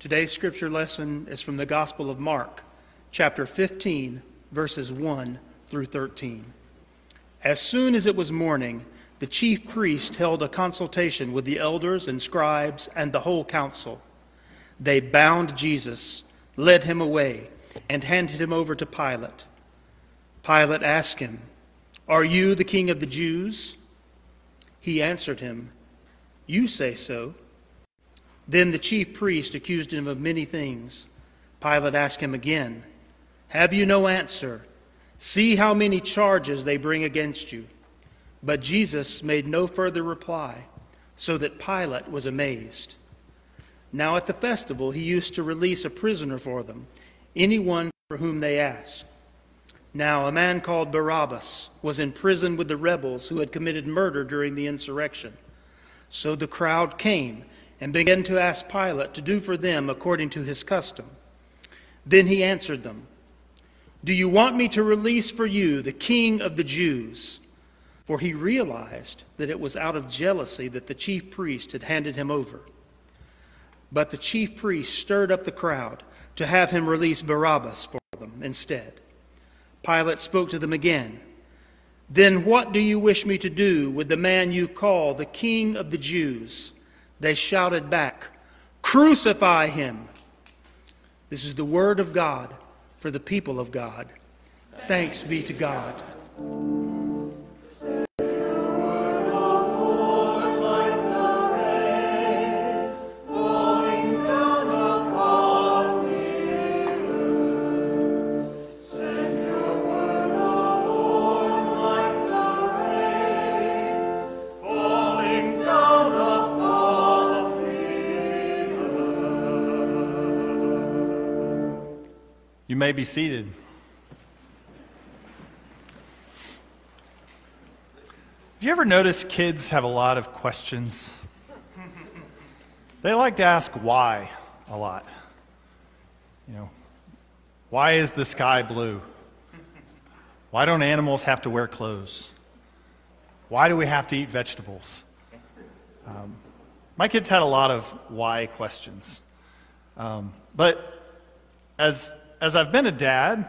Today's scripture lesson is from the Gospel of Mark, chapter 15, verses 1 through 13. As soon as it was morning, the chief priest held a consultation with the elders and scribes and the whole council. They bound Jesus, led him away, and handed him over to Pilate. Pilate asked him, Are you the king of the Jews? He answered him, You say so. Then the chief priest accused him of many things. Pilate asked him again, Have you no answer? See how many charges they bring against you. But Jesus made no further reply, so that Pilate was amazed. Now at the festival, he used to release a prisoner for them, anyone for whom they asked. Now a man called Barabbas was in prison with the rebels who had committed murder during the insurrection. So the crowd came and began to ask Pilate to do for them according to his custom. Then he answered them, Do you want me to release for you the king of the Jews? For he realized that it was out of jealousy that the chief priest had handed him over. But the chief priest stirred up the crowd to have him release Barabbas for them instead. Pilate spoke to them again. Then what do you wish me to do with the man you call the king of the Jews? They shouted back, Crucify him! This is the word of God for the people of God. Thanks be to God. May be seated. Have you ever noticed kids have a lot of questions? They like to ask why a lot. You know, why is the sky blue? Why don't animals have to wear clothes? Why do we have to eat vegetables? Um, my kids had a lot of why questions. Um, but as as I've been a dad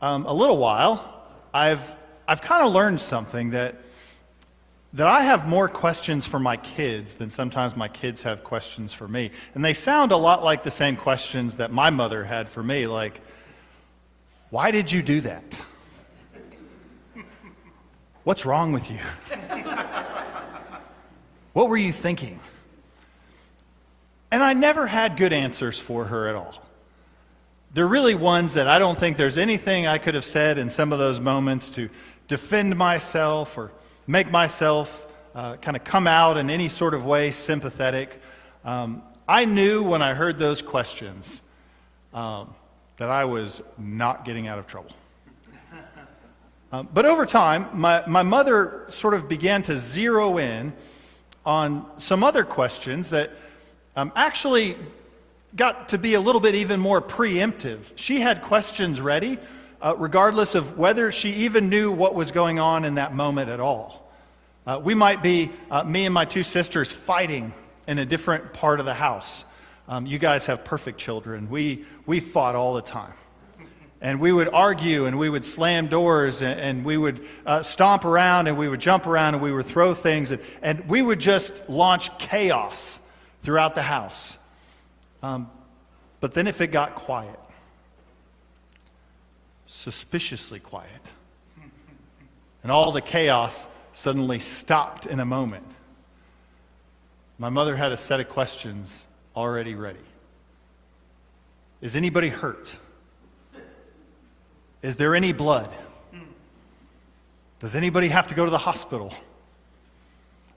um, a little while, I've, I've kind of learned something that, that I have more questions for my kids than sometimes my kids have questions for me. And they sound a lot like the same questions that my mother had for me, like, why did you do that? What's wrong with you? what were you thinking? And I never had good answers for her at all they're really ones that I don't think there's anything I could have said in some of those moments to defend myself or make myself uh, kind of come out in any sort of way sympathetic. Um, I knew when I heard those questions um, that I was not getting out of trouble. Um, but over time, my, my mother sort of began to zero in on some other questions that um, actually got to be a little bit even more preemptive. She had questions ready, uh, regardless of whether she even knew what was going on in that moment at all. Uh, we might be, uh, me and my two sisters, fighting in a different part of the house. Um, you guys have perfect children. We, we fought all the time. And we would argue and we would slam doors and, and we would uh, stomp around and we would jump around and we would throw things and, and we would just launch chaos throughout the house. Um, but then if it got quiet, suspiciously quiet, and all the chaos suddenly stopped in a moment, my mother had a set of questions already ready. Is anybody hurt? Is there any blood? Does anybody have to go to the hospital?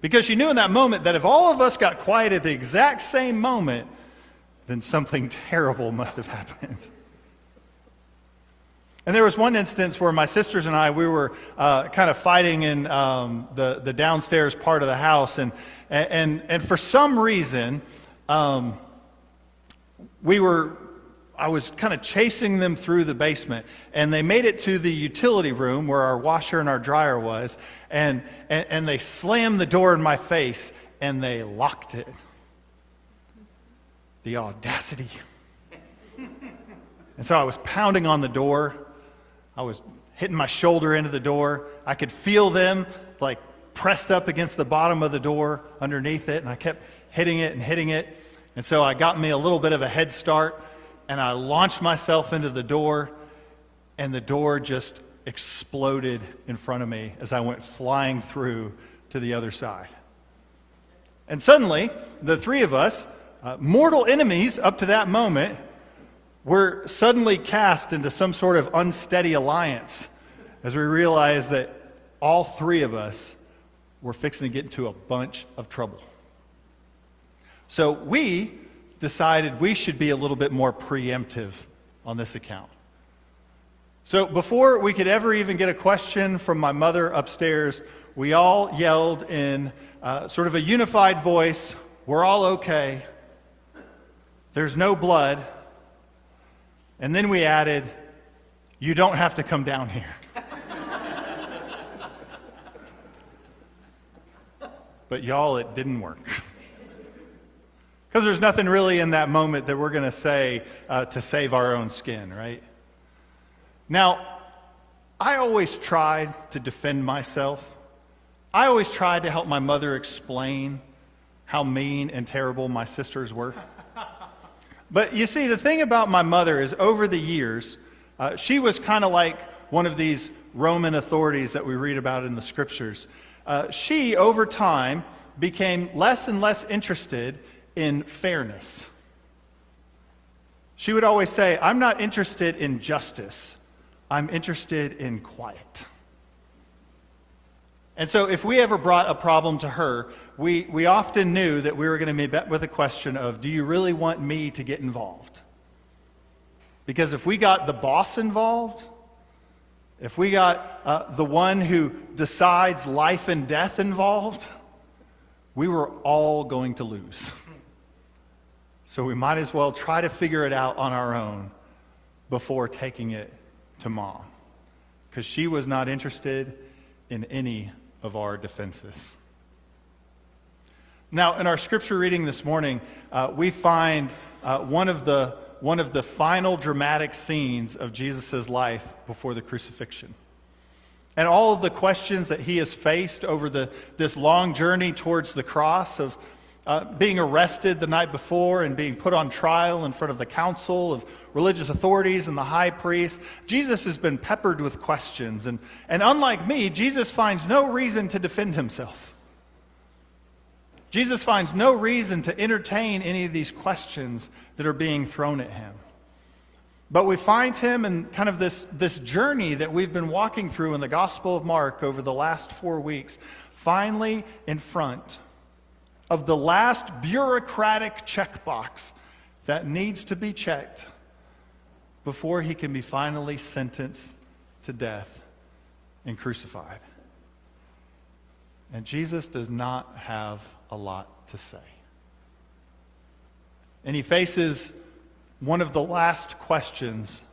Because she knew in that moment that if all of us got quiet at the exact same moment, then something terrible must have happened. And there was one instance where my sisters and I, we were uh, kind of fighting in um, the, the downstairs part of the house. And, and, and for some reason, um, we were, I was kind of chasing them through the basement. And they made it to the utility room where our washer and our dryer was. And, and, and they slammed the door in my face and they locked it. The audacity. and so I was pounding on the door. I was hitting my shoulder into the door. I could feel them like pressed up against the bottom of the door underneath it, and I kept hitting it and hitting it. And so I got me a little bit of a head start, and I launched myself into the door, and the door just exploded in front of me as I went flying through to the other side. And suddenly, the three of us, uh, mortal enemies up to that moment, were suddenly cast into some sort of unsteady alliance as we realized that all three of us were fixing to get into a bunch of trouble. So we decided we should be a little bit more preemptive on this account. So before we could ever even get a question from my mother upstairs, we all yelled in uh, sort of a unified voice, We're all okay. There's no blood. And then we added, You don't have to come down here. but y'all, it didn't work. Because there's nothing really in that moment that we're going to say uh, to save our own skin, right? Now, I always tried to defend myself. I always tried to help my mother explain how mean and terrible my sisters were. But you see, the thing about my mother is over the years, uh, she was kind of like one of these Roman authorities that we read about in the scriptures. Uh, she, over time, became less and less interested in fairness. She would always say, I'm not interested in justice. I'm interested in quiet. And so, if we ever brought a problem to her, we, we often knew that we were going to be met with a question of, Do you really want me to get involved? Because if we got the boss involved, if we got uh, the one who decides life and death involved, we were all going to lose. So we might as well try to figure it out on our own before taking it to mom because she was not interested in any of our defenses. Now, in our scripture reading this morning, uh, we find uh, one, of the, one of the final dramatic scenes of Jesus' life before the crucifixion. And all of the questions that he has faced over the, this long journey towards the cross of uh, being arrested the night before and being put on trial in front of the council of religious authorities and the high priest, Jesus has been peppered with questions. And, and unlike me, Jesus finds no reason to defend himself. Jesus finds no reason to entertain any of these questions that are being thrown at him. But we find him in kind of this, this journey that we've been walking through in the Gospel of Mark over the last four weeks, finally in front of the last bureaucratic checkbox that needs to be checked before he can be finally sentenced to death and crucified. And Jesus does not have a lot to say. And he faces one of the last questions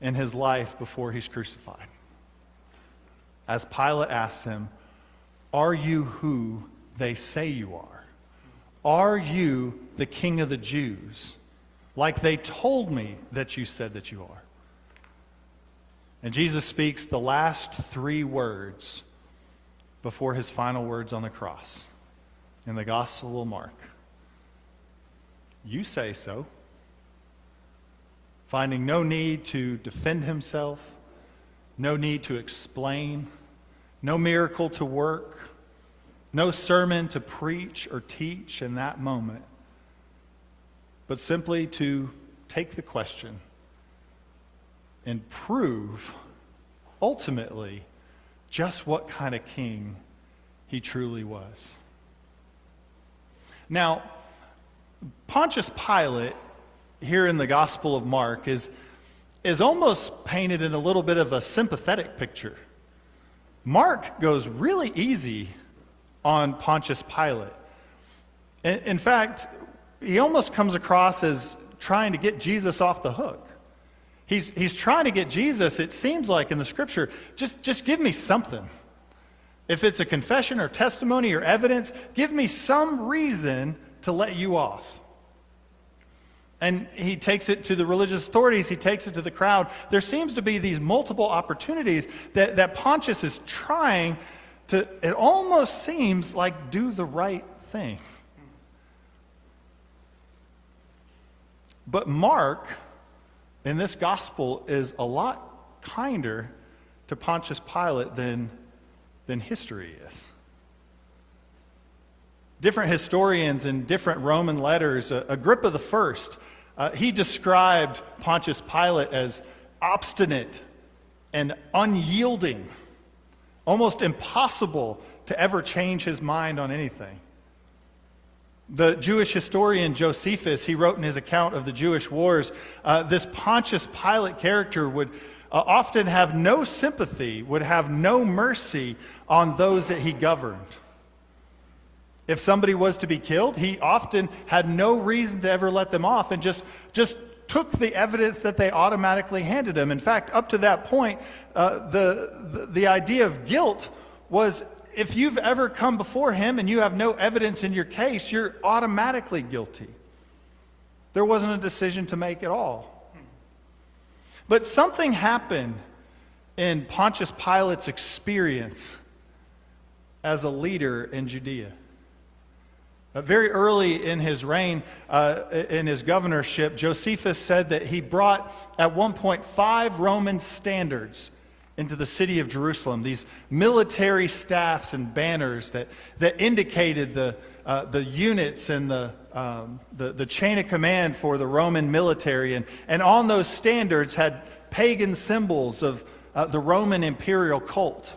in his life before he's crucified. As Pilate asks him, Are you who they say you are? Are you the king of the Jews? like they told me that you said that you are. And Jesus speaks the last three words before his final words on the cross in the Gospel of Mark. You say so. Finding no need to defend himself, no need to explain, no miracle to work, no sermon to preach or teach in that moment but simply to take the question and prove ultimately just what kind of king he truly was. Now, Pontius Pilate, here in the Gospel of Mark, is, is almost painted in a little bit of a sympathetic picture. Mark goes really easy on Pontius Pilate. In, fact, he almost comes across as trying to get Jesus off the hook. He's, he's trying to get Jesus, it seems like in the scripture, just, just give me something. If it's a confession or testimony or evidence, give me some reason to let you off. And he takes it to the religious authorities, he takes it to the crowd. There seems to be these multiple opportunities that, that Pontius is trying to, it almost seems like do the right thing. But Mark, in this gospel, is a lot kinder to Pontius Pilate than, than history is. Different historians in different Roman letters, uh, Agrippa the First, uh, he described Pontius Pilate as obstinate and unyielding, almost impossible to ever change his mind on anything. The Jewish historian Josephus, he wrote in his account of the Jewish wars, uh, this Pontius Pilate character would uh, often have no sympathy, would have no mercy on those that he governed. If somebody was to be killed, he often had no reason to ever let them off and just, just took the evidence that they automatically handed him. In fact, up to that point, uh, the, the, the idea of guilt was if you've ever come before him and you have no evidence in your case, you're automatically guilty. There wasn't a decision to make at all. But something happened in Pontius Pilate's experience as a leader in Judea. Uh, very early in his reign, uh, in his governorship, Josephus said that he brought at one point five Roman standards into the city of Jerusalem, these military staffs and banners that, that indicated the, uh, the units and the, um, the, the chain of command for the Roman military. And, and on those standards had pagan symbols of uh, the Roman imperial cult.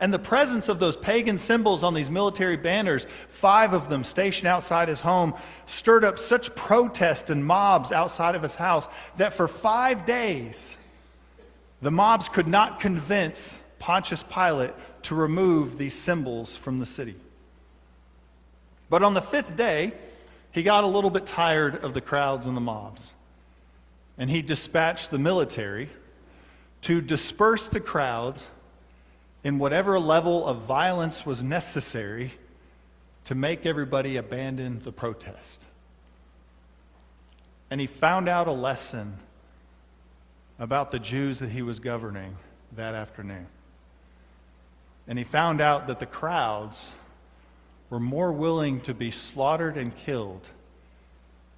And the presence of those pagan symbols on these military banners, five of them stationed outside his home, stirred up such protest and mobs outside of his house that for five days, the mobs could not convince Pontius Pilate to remove these symbols from the city. But on the fifth day, he got a little bit tired of the crowds and the mobs. And he dispatched the military to disperse the crowds in whatever level of violence was necessary to make everybody abandon the protest. And he found out a lesson about the Jews that he was governing that afternoon. And he found out that the crowds were more willing to be slaughtered and killed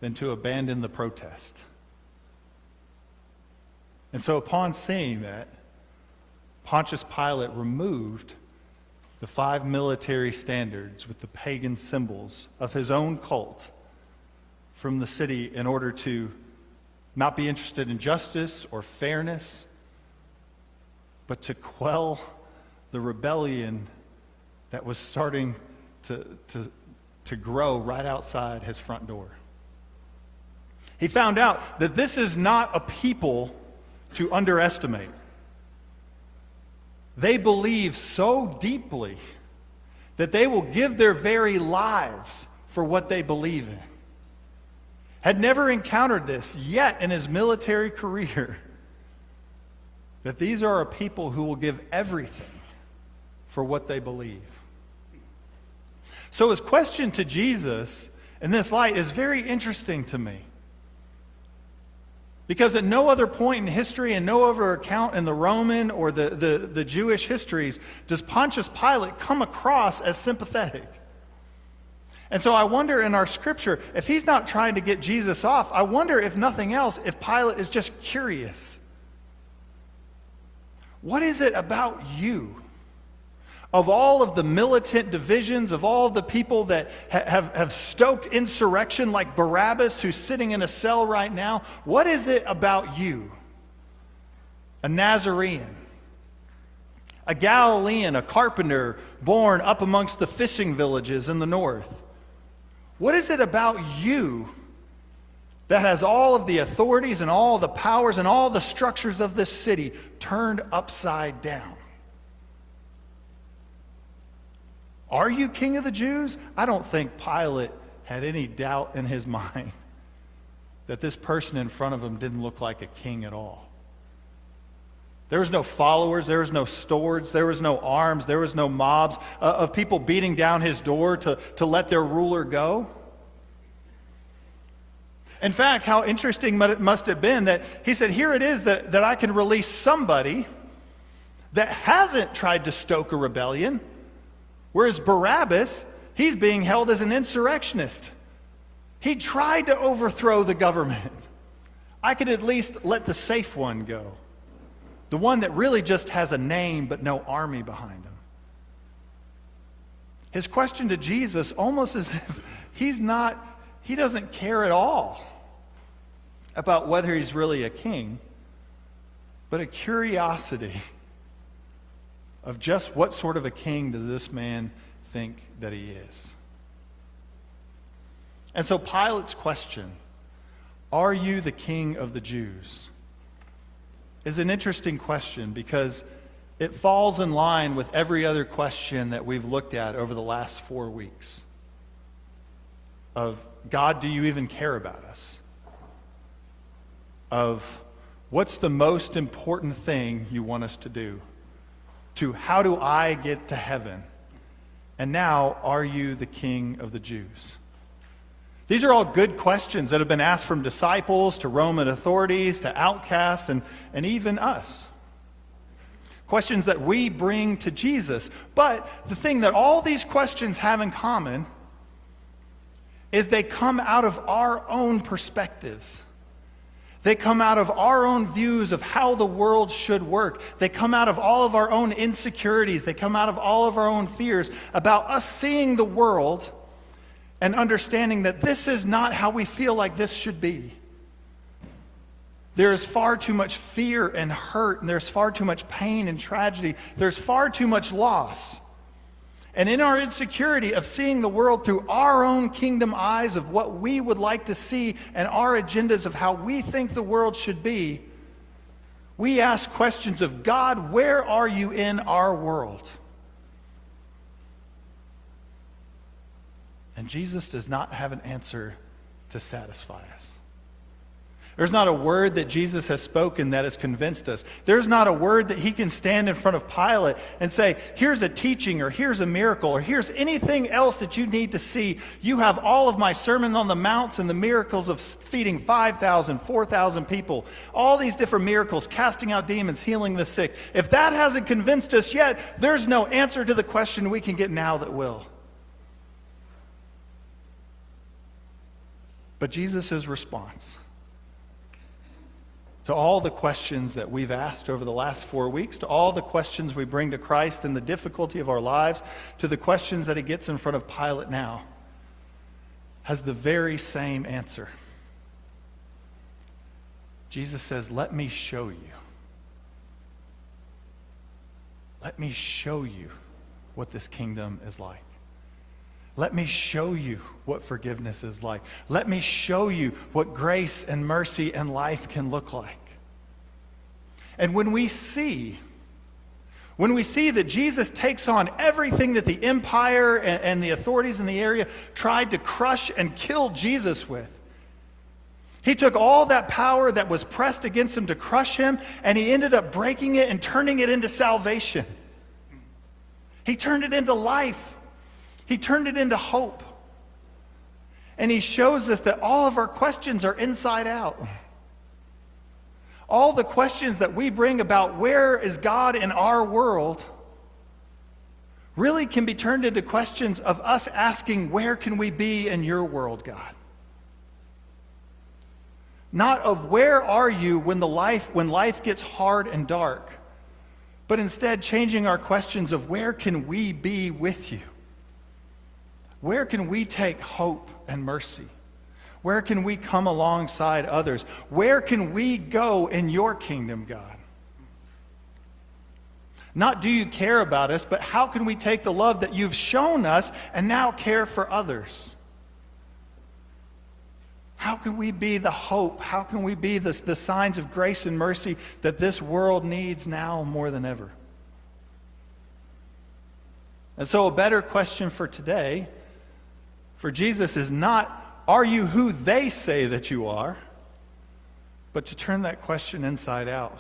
than to abandon the protest. And so, upon seeing that, Pontius Pilate removed the five military standards with the pagan symbols of his own cult from the city in order to not be interested in justice or fairness, but to quell the rebellion that was starting to, to, to grow right outside his front door. He found out that this is not a people to underestimate. They believe so deeply that they will give their very lives for what they believe in had never encountered this yet in his military career. That these are a people who will give everything for what they believe. So, his question to Jesus in this light is very interesting to me. Because at no other point in history and no other account in the Roman or the, the, the Jewish histories does Pontius Pilate come across as sympathetic. And so I wonder in our scripture, if he's not trying to get Jesus off, I wonder if nothing else, if Pilate is just curious. What is it about you? Of all of the militant divisions, of all the people that ha- have, have stoked insurrection like Barabbas, who's sitting in a cell right now, what is it about you? A Nazarene, a Galilean, a carpenter born up amongst the fishing villages in the north what is it about you that has all of the authorities and all the powers and all the structures of this city turned upside down? Are you king of the Jews? I don't think Pilate had any doubt in his mind that this person in front of him didn't look like a king at all. There was no followers, there was no swords, there was no arms, there was no mobs uh, of people beating down his door to, to let their ruler go. In fact, how interesting it must have been that he said, Here it is that, that I can release somebody that hasn't tried to stoke a rebellion, whereas Barabbas, he's being held as an insurrectionist. He tried to overthrow the government. I could at least let the safe one go, the one that really just has a name but no army behind him. His question to Jesus almost as if he's not, he doesn't care at all about whether he's really a king, but a curiosity of just what sort of a king does this man think that he is. And so Pilate's question, Are you the king of the Jews? is an interesting question because it falls in line with every other question that we've looked at over the last four weeks of God, do you even care about us? Of what's the most important thing you want us to do? To how do I get to heaven? And now, are you the king of the Jews? These are all good questions that have been asked from disciples to Roman authorities to outcasts and, and even us. Questions that we bring to Jesus. But the thing that all these questions have in common is they come out of our own perspectives. They come out of our own views of how the world should work. They come out of all of our own insecurities. They come out of all of our own fears about us seeing the world and understanding that this is not how we feel like this should be. There is far too much fear and hurt, and there's far too much pain and tragedy. There's far too much loss. And in our insecurity of seeing the world through our own kingdom eyes of what we would like to see and our agendas of how we think the world should be, we ask questions of God, where are you in our world? And Jesus does not have an answer to satisfy us. There's not a word that Jesus has spoken that has convinced us. There's not a word that he can stand in front of Pilate and say, here's a teaching, or here's a miracle, or here's anything else that you need to see. You have all of my Sermon on the Mounts and the miracles of feeding 5,000, 4,000 people, all these different miracles, casting out demons, healing the sick. If that hasn't convinced us yet, there's no answer to the question we can get now that will. But Jesus' response to all the questions that we've asked over the last four weeks, to all the questions we bring to Christ and the difficulty of our lives, to the questions that he gets in front of Pilate now, has the very same answer. Jesus says, Let me show you. Let me show you what this kingdom is like. Let me show you what forgiveness is like. Let me show you what grace and mercy and life can look like. And when we see, when we see that Jesus takes on everything that the empire and, and the authorities in the area tried to crush and kill Jesus with, he took all that power that was pressed against him to crush him, and he ended up breaking it and turning it into salvation. He turned it into life. He turned it into hope. And he shows us that all of our questions are inside out. All the questions that we bring about where is God in our world really can be turned into questions of us asking, where can we be in your world, God? Not of where are you when the life when life gets hard and dark, but instead changing our questions of where can we be with you? Where can we take hope and mercy? Where can we come alongside others? Where can we go in your kingdom, God? Not do you care about us, but how can we take the love that you've shown us and now care for others? How can we be the hope? How can we be the, signs of grace and mercy that this world needs now more than ever? And so, a better question for today for Jesus is not, are you who they say that you are? But to turn that question inside out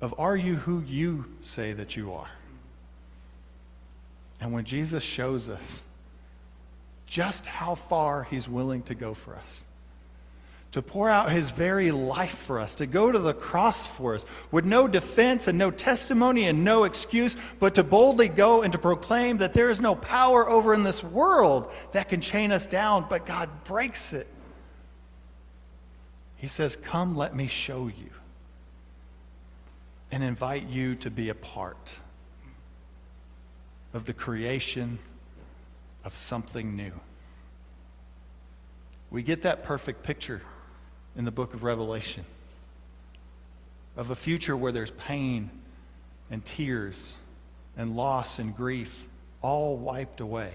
of, are you who you say that you are? And when Jesus shows us just how far he's willing to go for us, to pour out his very life for us, to go to the cross for us, with no defense and no testimony and no excuse, but to boldly go and to proclaim that there is no power over in this world that can chain us down, but God breaks it. He says, Come, let me show you, and invite you to be a part of the creation of something new. We get that perfect picture in the book of Revelation of a future where there's pain and tears and loss and grief all wiped away.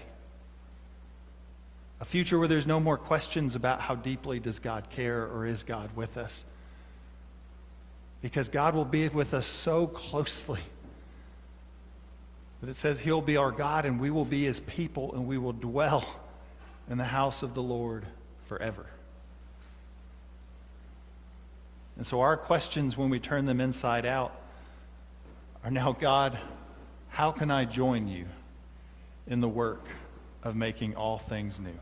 A future where there's no more questions about how deeply does God care or is God with us. Because God will be with us so closely that it says he'll be our God and we will be his people and we will dwell in the house of the Lord forever. And so our questions when we turn them inside out are now, God, how can I join you in the work of making all things new?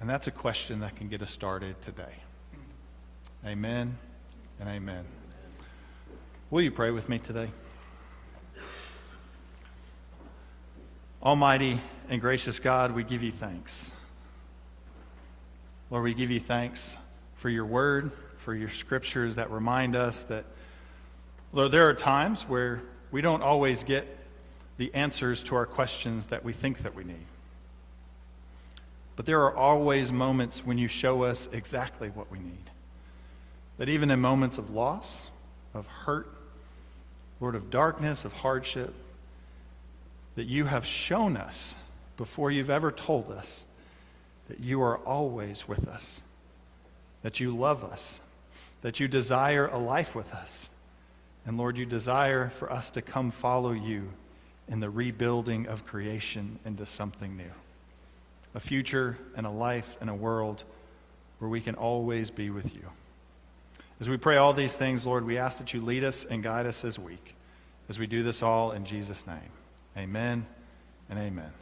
And that's a question that can get us started today. Amen and amen. Will you pray with me today? Almighty and gracious God, we give you thanks. Lord, we give you thanks for your word, for your scriptures that remind us that, Lord, there are times where we don't always get the answers to our questions that we think that we need. But there are always moments when you show us exactly what we need. That even in moments of loss, of hurt, Lord, of darkness, of hardship, that you have shown us before you've ever told us that you are always with us, that you love us, that you desire a life with us. And Lord, you desire for us to come follow you in the rebuilding of creation into something new a future and a life and a world where we can always be with you. As we pray all these things, Lord, we ask that you lead us and guide us this week as we do this all in Jesus' name. Amen and amen.